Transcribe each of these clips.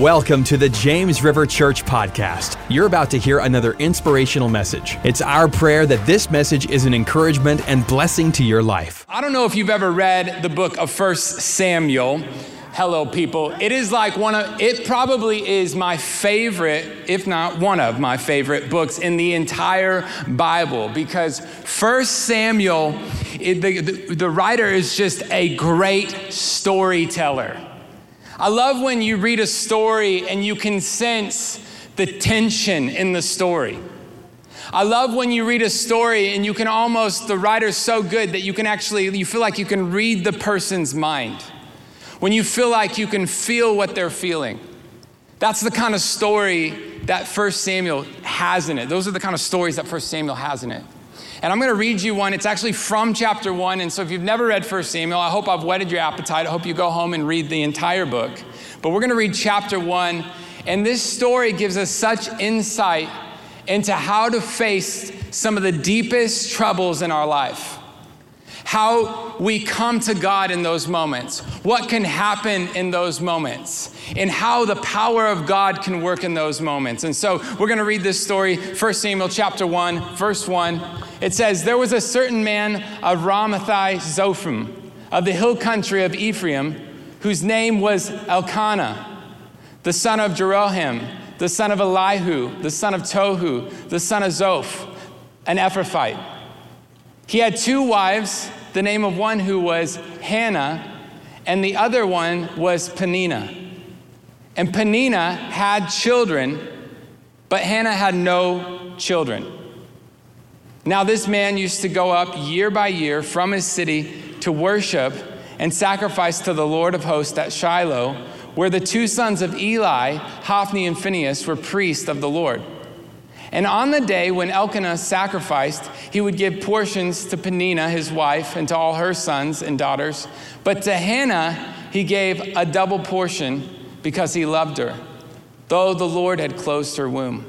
Welcome to the James River Church podcast. You're about to hear another inspirational message. It's our prayer that this message is an encouragement and blessing to your life. I don't know if you've ever read the book of First Samuel. Hello, people. It is like one of, it probably is my favorite, if not one of my favorite books in the entire Bible because First Samuel, it, the, the, the writer is just a great storyteller. I love when you read a story and you can sense the tension in the story. I love when you read a story and you can almost, the writer's so good that you can actually, you feel like you can read the person's mind. When you feel like you can feel what they're feeling. That's the kind of story that First Samuel has in it. Those are the kind of stories that First Samuel has in it. And I'm going to read you one. It's actually from chapter one. And so if you've never read 1 Samuel, I hope I've whetted your appetite. I hope you go home and read the entire book. But we're going to read chapter one. And this story gives us such insight into how to face some of the deepest troubles in our life how we come to God in those moments, what can happen in those moments, and how the power of God can work in those moments. And so we're going to read this story, 1 Samuel chapter 1, verse 1. It says, There was a certain man of Ramathai Zophim, of the hill country of Ephraim, whose name was Elkanah, the son of Jeroham, the son of Elihu, the son of Tohu, the son of Zoph, an Ephrathite. He had two wives the name of one who was Hannah, and the other one was Peninnah. And Peninnah had children, but Hannah had no children. Now, this man used to go up year by year from his city to worship and sacrifice to the Lord of hosts at Shiloh, where the two sons of Eli, Hophni and Phinehas, were priests of the Lord. And on the day when Elkanah sacrificed, he would give portions to Peninnah, his wife, and to all her sons and daughters. But to Hannah, he gave a double portion because he loved her, though the Lord had closed her womb.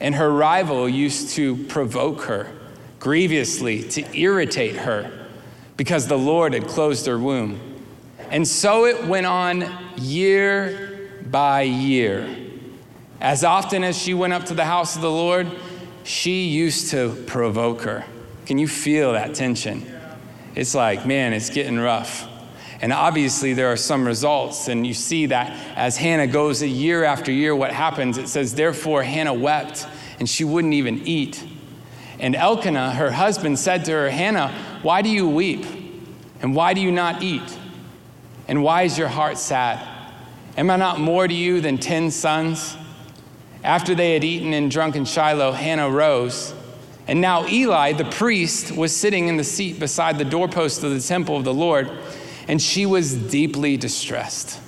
And her rival used to provoke her grievously to irritate her because the Lord had closed her womb. And so it went on year by year. As often as she went up to the house of the Lord, she used to provoke her. Can you feel that tension? It's like, man, it's getting rough. And obviously, there are some results. And you see that as Hannah goes a year after year, what happens? It says, Therefore, Hannah wept, and she wouldn't even eat. And Elkanah, her husband, said to her, Hannah, why do you weep? And why do you not eat? And why is your heart sad? Am I not more to you than ten sons? After they had eaten and drunk in Shiloh, Hannah rose. And now Eli, the priest, was sitting in the seat beside the doorpost of the temple of the Lord, and she was deeply distressed.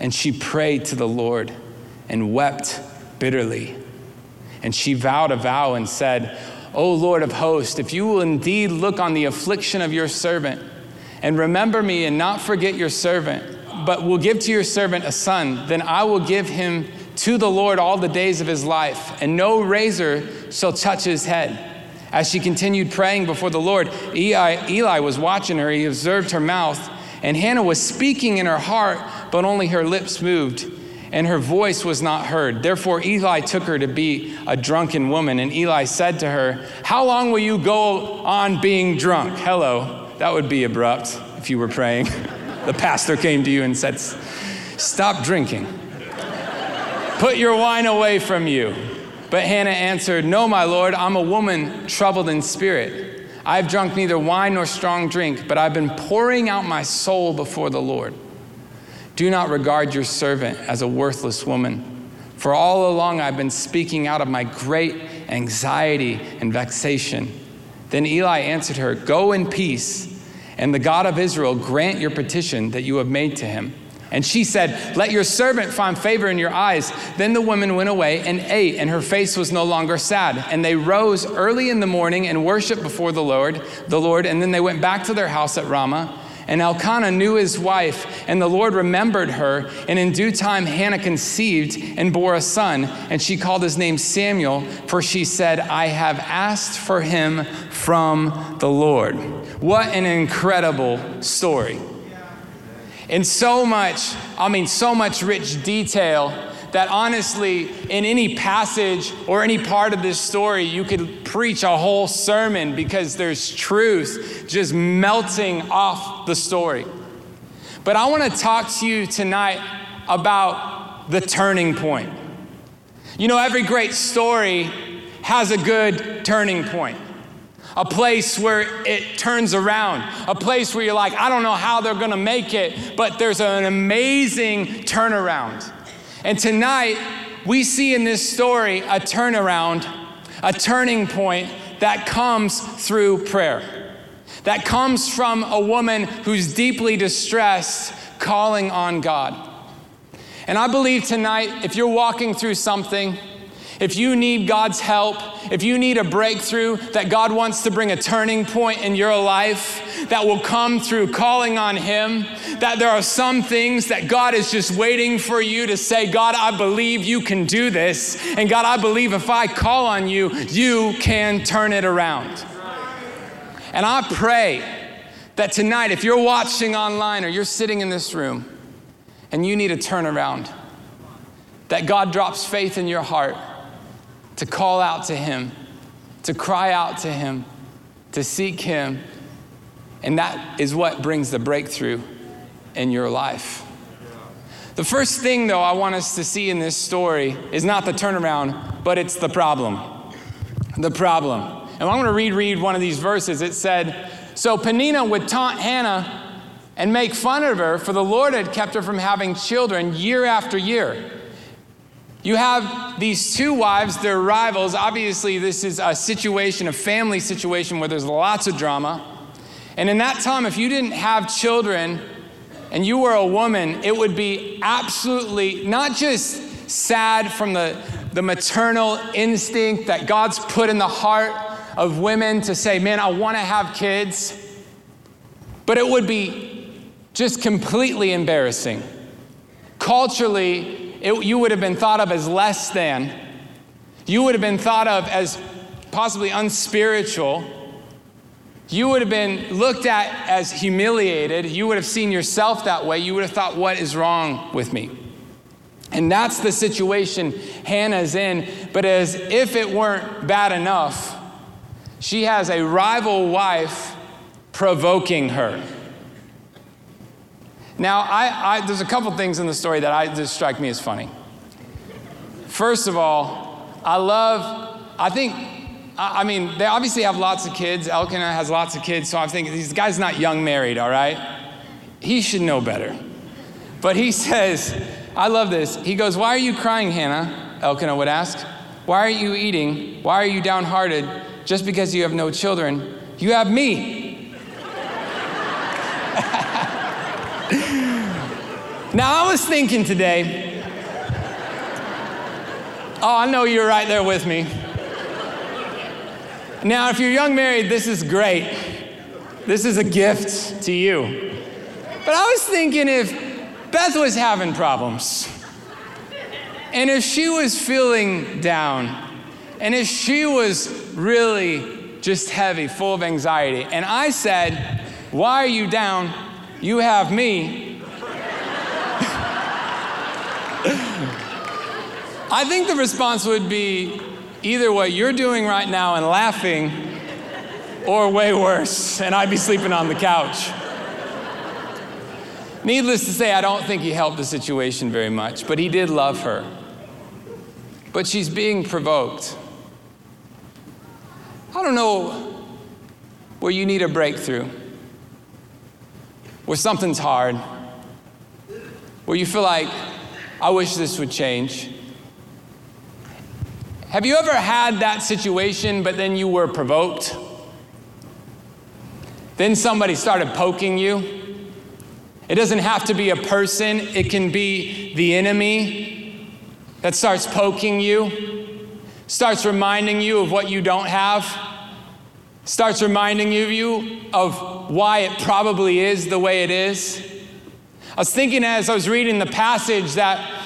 And she prayed to the Lord and wept bitterly. And she vowed a vow and said, O Lord of hosts, if you will indeed look on the affliction of your servant and remember me and not forget your servant, but will give to your servant a son, then I will give him to the Lord all the days of his life, and no razor shall touch his head. As she continued praying before the Lord, Eli, Eli was watching her. He observed her mouth, and Hannah was speaking in her heart, but only her lips moved, and her voice was not heard. Therefore, Eli took her to be a drunken woman, and Eli said to her, How long will you go on being drunk? Hello, that would be abrupt if you were praying. the pastor came to you and said, Stop drinking. Put your wine away from you. But Hannah answered, No, my Lord, I'm a woman troubled in spirit. I have drunk neither wine nor strong drink, but I've been pouring out my soul before the Lord. Do not regard your servant as a worthless woman, for all along I've been speaking out of my great anxiety and vexation. Then Eli answered her, Go in peace, and the God of Israel grant your petition that you have made to him. And she said, Let your servant find favor in your eyes. Then the woman went away and ate, and her face was no longer sad. And they rose early in the morning and worshiped before the Lord, the Lord, and then they went back to their house at Ramah. And Elkanah knew his wife, and the Lord remembered her. And in due time, Hannah conceived and bore a son, and she called his name Samuel, for she said, I have asked for him from the Lord. What an incredible story. In so much, I mean, so much rich detail that honestly, in any passage or any part of this story, you could preach a whole sermon because there's truth just melting off the story. But I want to talk to you tonight about the turning point. You know, every great story has a good turning point a place where it turns around, a place where you're like, I don't know how they're gonna make it, but there's an amazing turnaround. And tonight, we see in this story a turnaround, a turning point that comes through prayer, that comes from a woman who's deeply distressed, calling on God. And I believe tonight, if you're walking through something, if you need God's help, if you need a breakthrough, that God wants to bring a turning point in your life that will come through calling on Him, that there are some things that God is just waiting for you to say, God, I believe you can do this. And God, I believe if I call on you, you can turn it around. And I pray that tonight, if you're watching online or you're sitting in this room and you need a turnaround, that God drops faith in your heart to call out to Him, to cry out to Him, to seek Him. And that is what brings the breakthrough in your life. The first thing, though, I want us to see in this story is not the turnaround, but it's the problem. The problem. And I'm going to read read one of these verses. It said, "So Peninnah would taunt Hannah and make fun of her, for the Lord had kept her from having children year after year." You have these two wives, they're rivals. Obviously, this is a situation, a family situation where there's lots of drama. And in that time, if you didn't have children and you were a woman, it would be absolutely not just sad from the, the maternal instinct that God's put in the heart of women to say, man, I want to have kids, but it would be just completely embarrassing. Culturally, it, you would have been thought of as less than. You would have been thought of as possibly unspiritual. You would have been looked at as humiliated. You would have seen yourself that way. You would have thought, what is wrong with me? And that's the situation Hannah's in. But as if it weren't bad enough, she has a rival wife provoking her. Now, I, I, there's a couple things in the story that I, just strike me as funny. First of all, I love, I think, I, I mean, they obviously have lots of kids. Elkanah has lots of kids, so I'm thinking, this guy's not young married, all right? He should know better. But he says, I love this. He goes, Why are you crying, Hannah? Elkanah would ask. Why are you eating? Why are you downhearted? Just because you have no children. You have me. Now, I was thinking today, oh, I know you're right there with me. Now, if you're young married, this is great. This is a gift to you. But I was thinking if Beth was having problems, and if she was feeling down, and if she was really just heavy, full of anxiety, and I said, Why are you down? You have me. I think the response would be either what you're doing right now and laughing, or way worse, and I'd be sleeping on the couch. Needless to say, I don't think he helped the situation very much, but he did love her. But she's being provoked. I don't know where you need a breakthrough, where something's hard, where you feel like, I wish this would change. Have you ever had that situation, but then you were provoked? Then somebody started poking you. It doesn't have to be a person, it can be the enemy that starts poking you, starts reminding you of what you don't have, starts reminding you of why it probably is the way it is. I was thinking as I was reading the passage that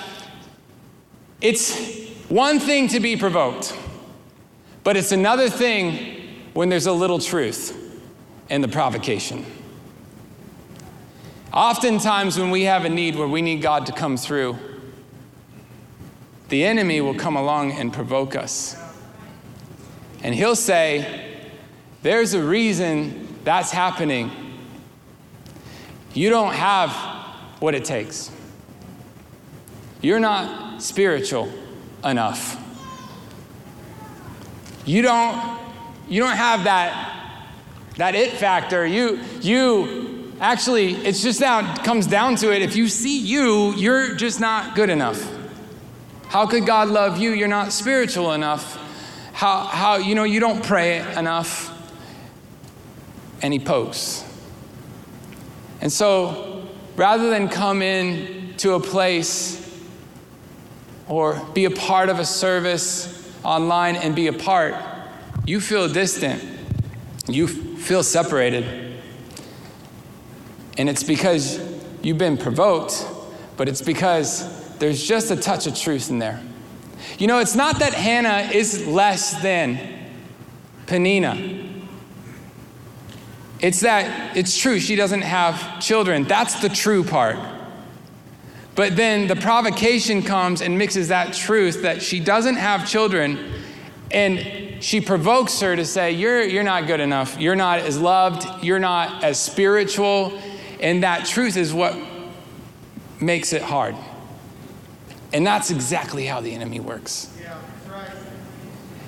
it's one thing to be provoked, but it's another thing when there's a little truth in the provocation. Oftentimes, when we have a need where we need God to come through, the enemy will come along and provoke us. And he'll say, There's a reason that's happening. You don't have what it takes. You're not spiritual enough. You don't, you don't have that, that it factor. You, you actually, it's just now comes down to it. If you see you, you're just not good enough. How could God love you? You're not spiritual enough. How, how you know, you don't pray enough. And he pokes. And so, rather than come in to a place or be a part of a service online and be a part, you feel distant. You feel separated. And it's because you've been provoked, but it's because there's just a touch of truth in there. You know, it's not that Hannah is less than Peninnah. It's that it's true, she doesn't have children. That's the true part. But then the provocation comes and mixes that truth that she doesn't have children, and she provokes her to say, You're, you're not good enough. You're not as loved. You're not as spiritual. And that truth is what makes it hard. And that's exactly how the enemy works. Yeah, right.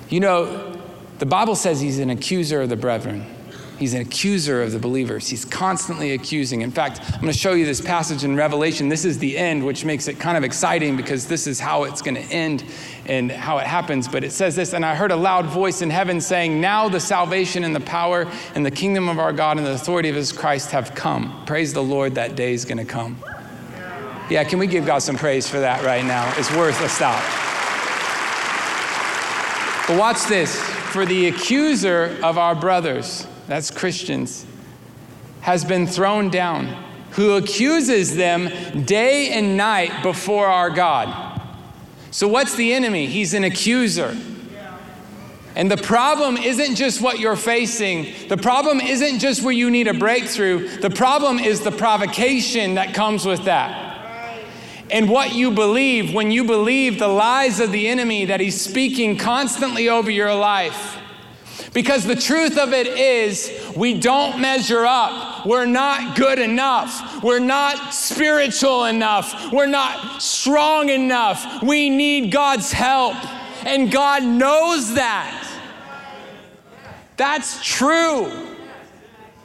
You know, the Bible says he's an accuser of the brethren. He's an accuser of the believers. He's constantly accusing. In fact, I'm going to show you this passage in Revelation. This is the end, which makes it kind of exciting because this is how it's going to end and how it happens. But it says this And I heard a loud voice in heaven saying, Now the salvation and the power and the kingdom of our God and the authority of his Christ have come. Praise the Lord, that day is going to come. Yeah, can we give God some praise for that right now? It's worth a stop. But watch this. For the accuser of our brothers, that's Christians, has been thrown down, who accuses them day and night before our God. So, what's the enemy? He's an accuser. And the problem isn't just what you're facing. The problem isn't just where you need a breakthrough. The problem is the provocation that comes with that and what you believe when you believe the lies of the enemy that he's speaking constantly over your life. Because the truth of it is, we don't measure up. We're not good enough. We're not spiritual enough. We're not strong enough. We need God's help. And God knows that. That's true.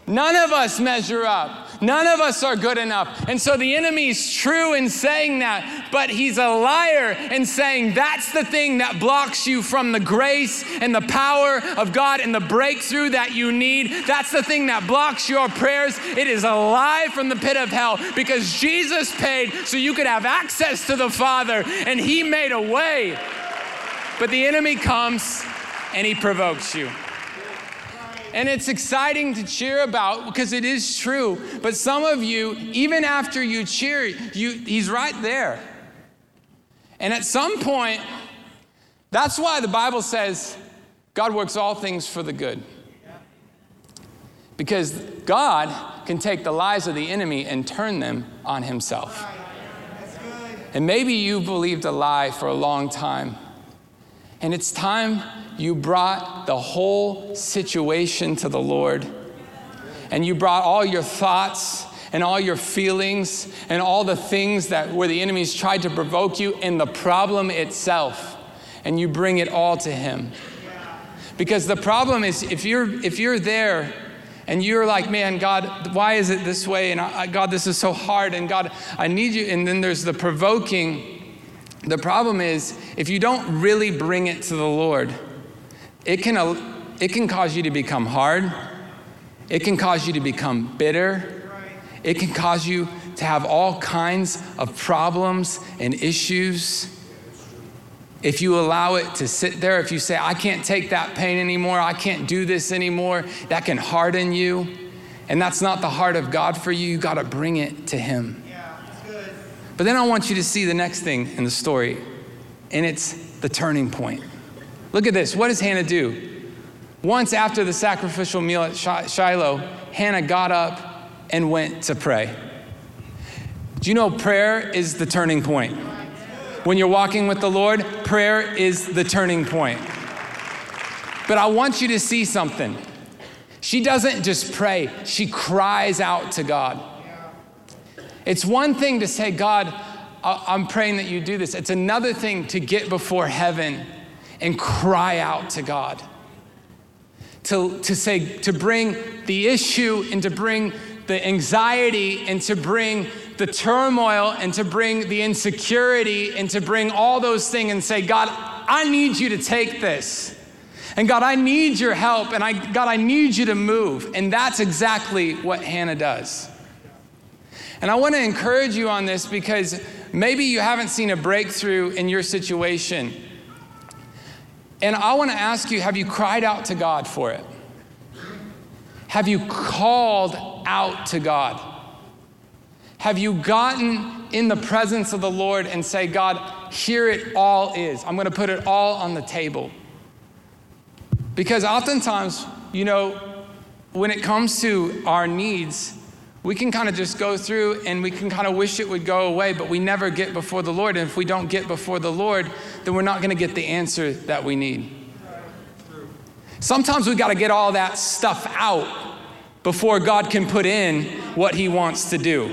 None of us measure up. None of us are good enough. And so the enemy's true in saying that, but he's a liar in saying that's the thing that blocks you from the grace and the power of God and the breakthrough that you need. That's the thing that blocks your prayers. It is a lie from the pit of hell because Jesus paid so you could have access to the Father and he made a way. But the enemy comes and he provokes you. And it's exciting to cheer about because it is true. But some of you, even after you cheer, you, he's right there. And at some point, that's why the Bible says God works all things for the good. Because God can take the lies of the enemy and turn them on himself. And maybe you believed a lie for a long time. And it's time you brought the whole situation to the Lord. And you brought all your thoughts and all your feelings and all the things that where the enemies tried to provoke you and the problem itself. And you bring it all to him. Because the problem is if you're if you're there and you're like, man, God, why is it this way? And I, God, this is so hard. And God, I need you. And then there's the provoking. The problem is if you don't really bring it to the Lord, it can, it can cause you to become hard. It can cause you to become bitter. It can cause you to have all kinds of problems and issues. If you allow it to sit there, if you say, I can't take that pain anymore, I can't do this anymore, that can harden you. And that's not the heart of God for you. You got to bring it to Him. But then I want you to see the next thing in the story, and it's the turning point. Look at this. What does Hannah do? Once after the sacrificial meal at Shiloh, Hannah got up and went to pray. Do you know prayer is the turning point? When you're walking with the Lord, prayer is the turning point. But I want you to see something. She doesn't just pray, she cries out to God. It's one thing to say, God, I'm praying that you do this. It's another thing to get before heaven and cry out to God. To, to say, to bring the issue and to bring the anxiety and to bring the turmoil and to bring the insecurity and to bring all those things and say, God, I need you to take this. And God, I need your help. And I, God, I need you to move. And that's exactly what Hannah does. And I want to encourage you on this because maybe you haven't seen a breakthrough in your situation. And I want to ask you have you cried out to God for it? Have you called out to God? Have you gotten in the presence of the Lord and say, God, here it all is. I'm going to put it all on the table. Because oftentimes, you know, when it comes to our needs, we can kind of just go through and we can kind of wish it would go away, but we never get before the Lord. And if we don't get before the Lord, then we're not going to get the answer that we need. Sometimes we've got to get all that stuff out before God can put in what He wants to do.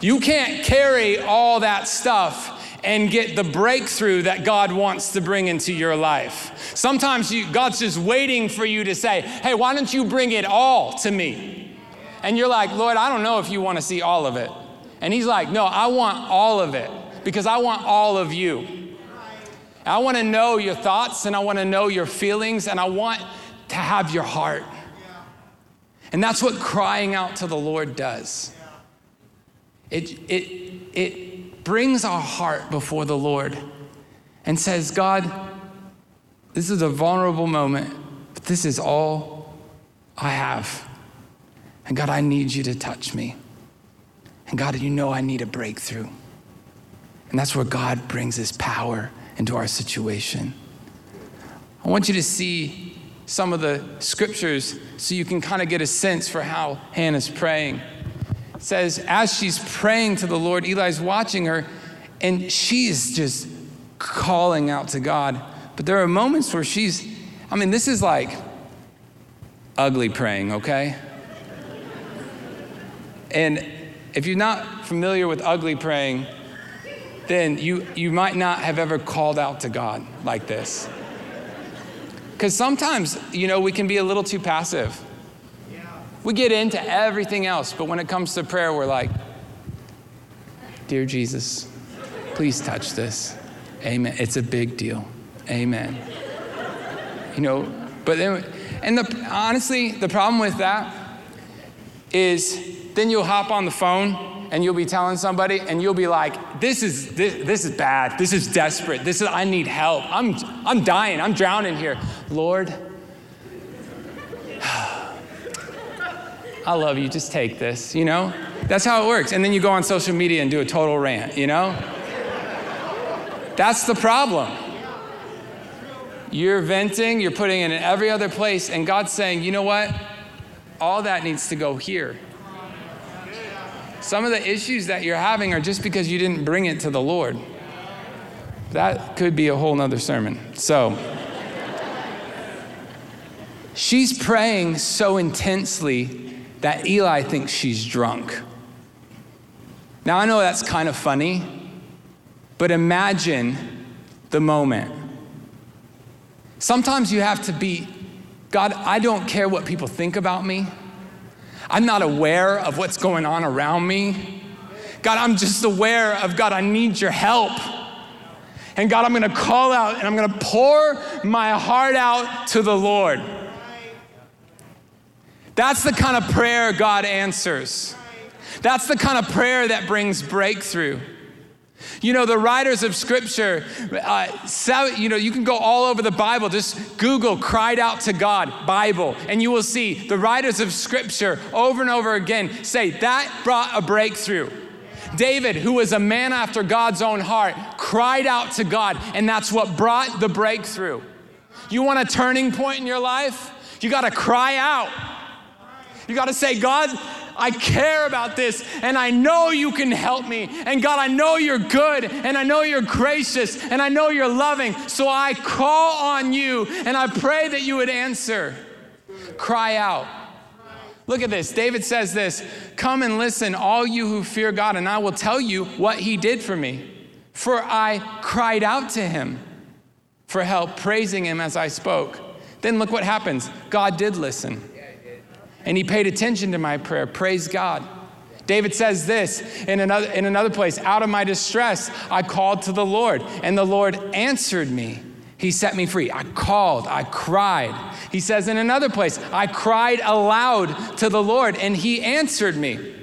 You can't carry all that stuff and get the breakthrough that God wants to bring into your life. Sometimes you, God's just waiting for you to say, Hey, why don't you bring it all to me? And you're like, Lord, I don't know if you want to see all of it. And He's like, No, I want all of it because I want all of you. I want to know your thoughts and I want to know your feelings and I want to have your heart. And that's what crying out to the Lord does. It, it, it brings our heart before the Lord and says, God, this is a vulnerable moment, but this is all I have. And God, I need you to touch me. And God, you know I need a breakthrough. And that's where God brings his power into our situation. I want you to see some of the scriptures so you can kind of get a sense for how Hannah's praying. It says, as she's praying to the Lord, Eli's watching her, and she's just calling out to God. But there are moments where she's, I mean, this is like ugly praying, okay? And if you're not familiar with ugly praying, then you, you might not have ever called out to God like this. Because sometimes, you know, we can be a little too passive. We get into everything else, but when it comes to prayer, we're like, Dear Jesus, please touch this. Amen. It's a big deal. Amen. You know, but then, and the, honestly, the problem with that is then you'll hop on the phone and you'll be telling somebody and you'll be like this is this, this is bad. This is desperate. This is i need help. I'm i'm dying. I'm drowning here. Lord i love you. Just take this you know? That's how it works. And then you go on social media and do a total rant you know? That's the problem. You're venting you're putting it in every other place and god's saying you know what? All that needs to go here some of the issues that you're having are just because you didn't bring it to the Lord. That could be a whole nother sermon. So, she's praying so intensely that Eli thinks she's drunk. Now, I know that's kind of funny, but imagine the moment. Sometimes you have to be, God, I don't care what people think about me. I'm not aware of what's going on around me. God, I'm just aware of God, I need your help. And God, I'm gonna call out and I'm gonna pour my heart out to the Lord. That's the kind of prayer God answers. That's the kind of prayer that brings breakthrough. You know, the writers of scripture, uh, you know, you can go all over the Bible. Just Google cried out to God, Bible, and you will see the writers of scripture over and over again say that brought a breakthrough. David, who was a man after God's own heart, cried out to God, and that's what brought the breakthrough. You want a turning point in your life? You got to cry out. You got to say, God, I care about this and I know you can help me. And God, I know you're good and I know you're gracious and I know you're loving. So I call on you and I pray that you would answer. Cry out. Look at this. David says this Come and listen, all you who fear God, and I will tell you what he did for me. For I cried out to him for help, praising him as I spoke. Then look what happens God did listen. And he paid attention to my prayer. Praise God. David says this in another, in another place Out of my distress, I called to the Lord, and the Lord answered me. He set me free. I called, I cried. He says in another place, I cried aloud to the Lord, and he answered me.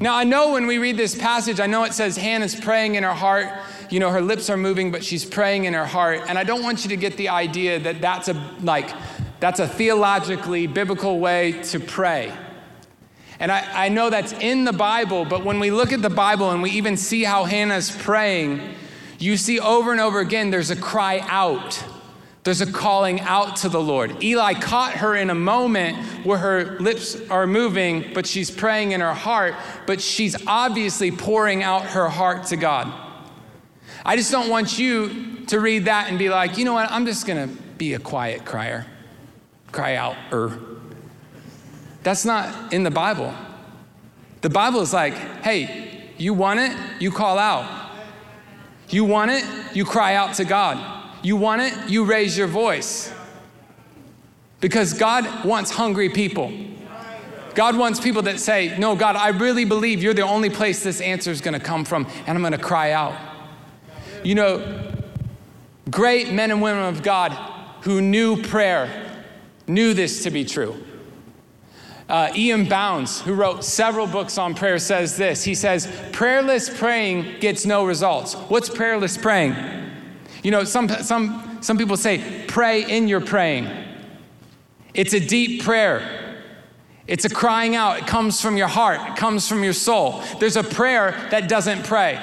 Now, I know when we read this passage, I know it says Hannah's praying in her heart. You know, her lips are moving, but she's praying in her heart. And I don't want you to get the idea that that's a, like, that's a theologically biblical way to pray. And I, I know that's in the Bible, but when we look at the Bible and we even see how Hannah's praying, you see over and over again there's a cry out. There's a calling out to the Lord. Eli caught her in a moment where her lips are moving, but she's praying in her heart, but she's obviously pouring out her heart to God. I just don't want you to read that and be like, you know what, I'm just gonna be a quiet crier, cry out, er. That's not in the Bible. The Bible is like, hey, you want it, you call out. You want it, you cry out to God. You want it? You raise your voice. Because God wants hungry people. God wants people that say, No, God, I really believe you're the only place this answer is going to come from, and I'm going to cry out. You know, great men and women of God who knew prayer knew this to be true. Uh, E.M. Bounds, who wrote several books on prayer, says this. He says, Prayerless praying gets no results. What's prayerless praying? You know, some, some, some people say, pray in your praying. It's a deep prayer. It's a crying out. It comes from your heart, it comes from your soul. There's a prayer that doesn't pray.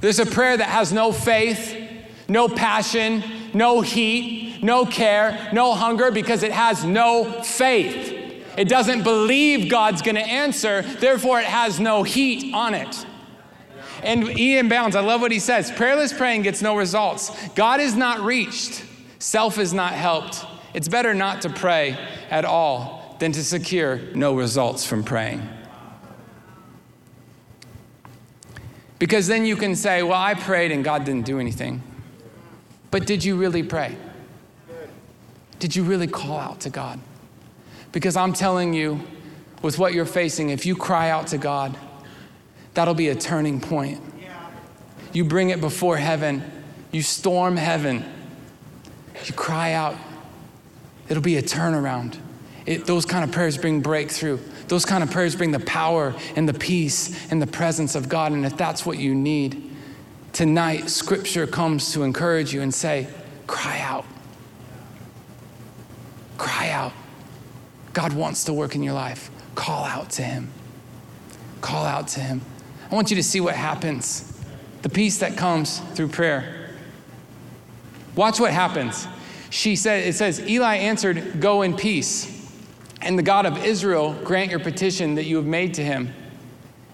There's a prayer that has no faith, no passion, no heat, no care, no hunger because it has no faith. It doesn't believe God's going to answer, therefore, it has no heat on it. And E.M. Bounds, I love what he says prayerless praying gets no results. God is not reached, self is not helped. It's better not to pray at all than to secure no results from praying. Because then you can say, Well, I prayed and God didn't do anything. But did you really pray? Did you really call out to God? Because I'm telling you, with what you're facing, if you cry out to God, That'll be a turning point. You bring it before heaven, you storm heaven, you cry out. It'll be a turnaround. It, those kind of prayers bring breakthrough. Those kind of prayers bring the power and the peace and the presence of God. And if that's what you need, tonight, Scripture comes to encourage you and say, cry out. Cry out. God wants to work in your life. Call out to Him. Call out to Him. I want you to see what happens the peace that comes through prayer. Watch what happens. She said, it says, Eli answered, Go in peace, and the God of Israel grant your petition that you have made to him.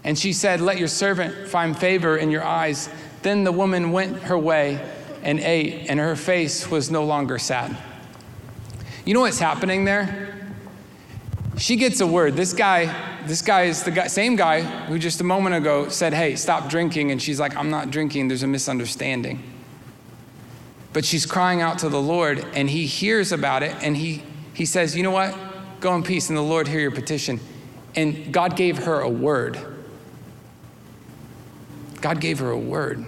And she said, Let your servant find favor in your eyes. Then the woman went her way and ate, and her face was no longer sad. You know what's happening there? She gets a word. This guy this guy is the guy, same guy who just a moment ago said, Hey, stop drinking. And she's like, I'm not drinking. There's a misunderstanding. But she's crying out to the Lord, and he hears about it, and he, he says, You know what? Go in peace, and the Lord hear your petition. And God gave her a word. God gave her a word.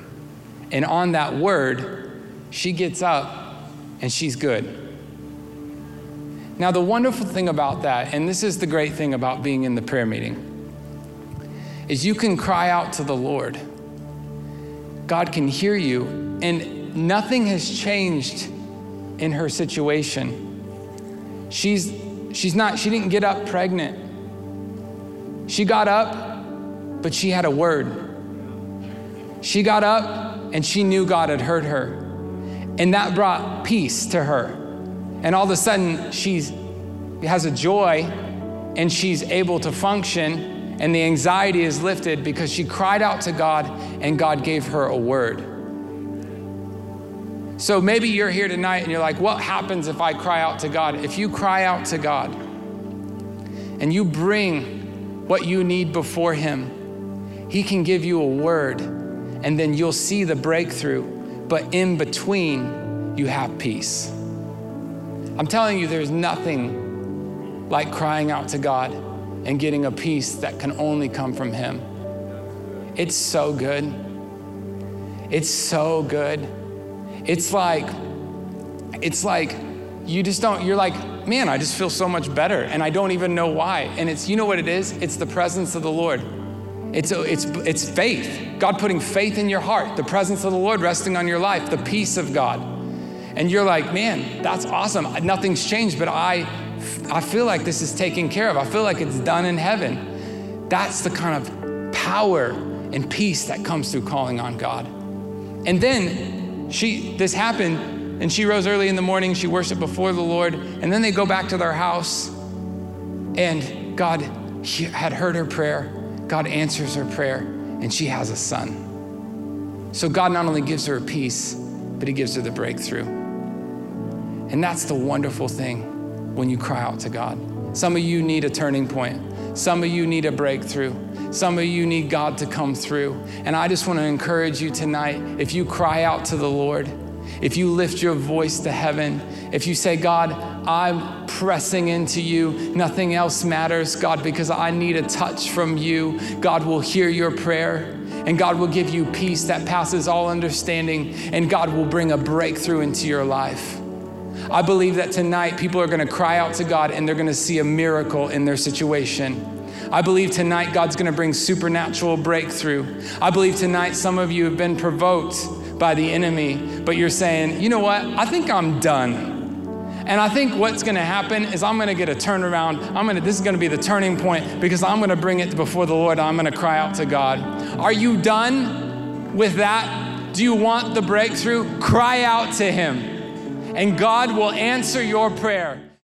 And on that word, she gets up and she's good. Now, the wonderful thing about that, and this is the great thing about being in the prayer meeting, is you can cry out to the Lord. God can hear you, and nothing has changed in her situation. She's, she's not, she didn't get up pregnant. She got up, but she had a word. She got up and she knew God had heard her. And that brought peace to her. And all of a sudden, she has a joy and she's able to function, and the anxiety is lifted because she cried out to God and God gave her a word. So maybe you're here tonight and you're like, what happens if I cry out to God? If you cry out to God and you bring what you need before Him, He can give you a word and then you'll see the breakthrough. But in between, you have peace. I'm telling you, there's nothing like crying out to God and getting a peace that can only come from Him. It's so good. It's so good. It's like, it's like you just don't, you're like, man, I just feel so much better and I don't even know why. And it's, you know what it is? It's the presence of the Lord. It's, it's, it's faith. God putting faith in your heart, the presence of the Lord resting on your life, the peace of God. And you're like, man, that's awesome. Nothing's changed, but I, I feel like this is taken care of. I feel like it's done in heaven. That's the kind of power and peace that comes through calling on God. And then she, this happened, and she rose early in the morning. She worshiped before the Lord, and then they go back to their house, and God had heard her prayer God answers her prayer and she has a son. So God not only gives her peace, but He gives her the breakthrough. And that's the wonderful thing when you cry out to God. Some of you need a turning point. Some of you need a breakthrough. Some of you need God to come through. And I just want to encourage you tonight if you cry out to the Lord, if you lift your voice to heaven, if you say, God, I'm pressing into you, nothing else matters, God, because I need a touch from you, God will hear your prayer. And God will give you peace that passes all understanding, and God will bring a breakthrough into your life. I believe that tonight people are gonna cry out to God and they're gonna see a miracle in their situation. I believe tonight God's gonna bring supernatural breakthrough. I believe tonight some of you have been provoked by the enemy, but you're saying, you know what? I think I'm done. And I think what's going to happen is I'm going to get a turnaround. I'm going to this is going to be the turning point because I'm going to bring it before the Lord. I'm going to cry out to God. Are you done with that? Do you want the breakthrough? Cry out to him. And God will answer your prayer.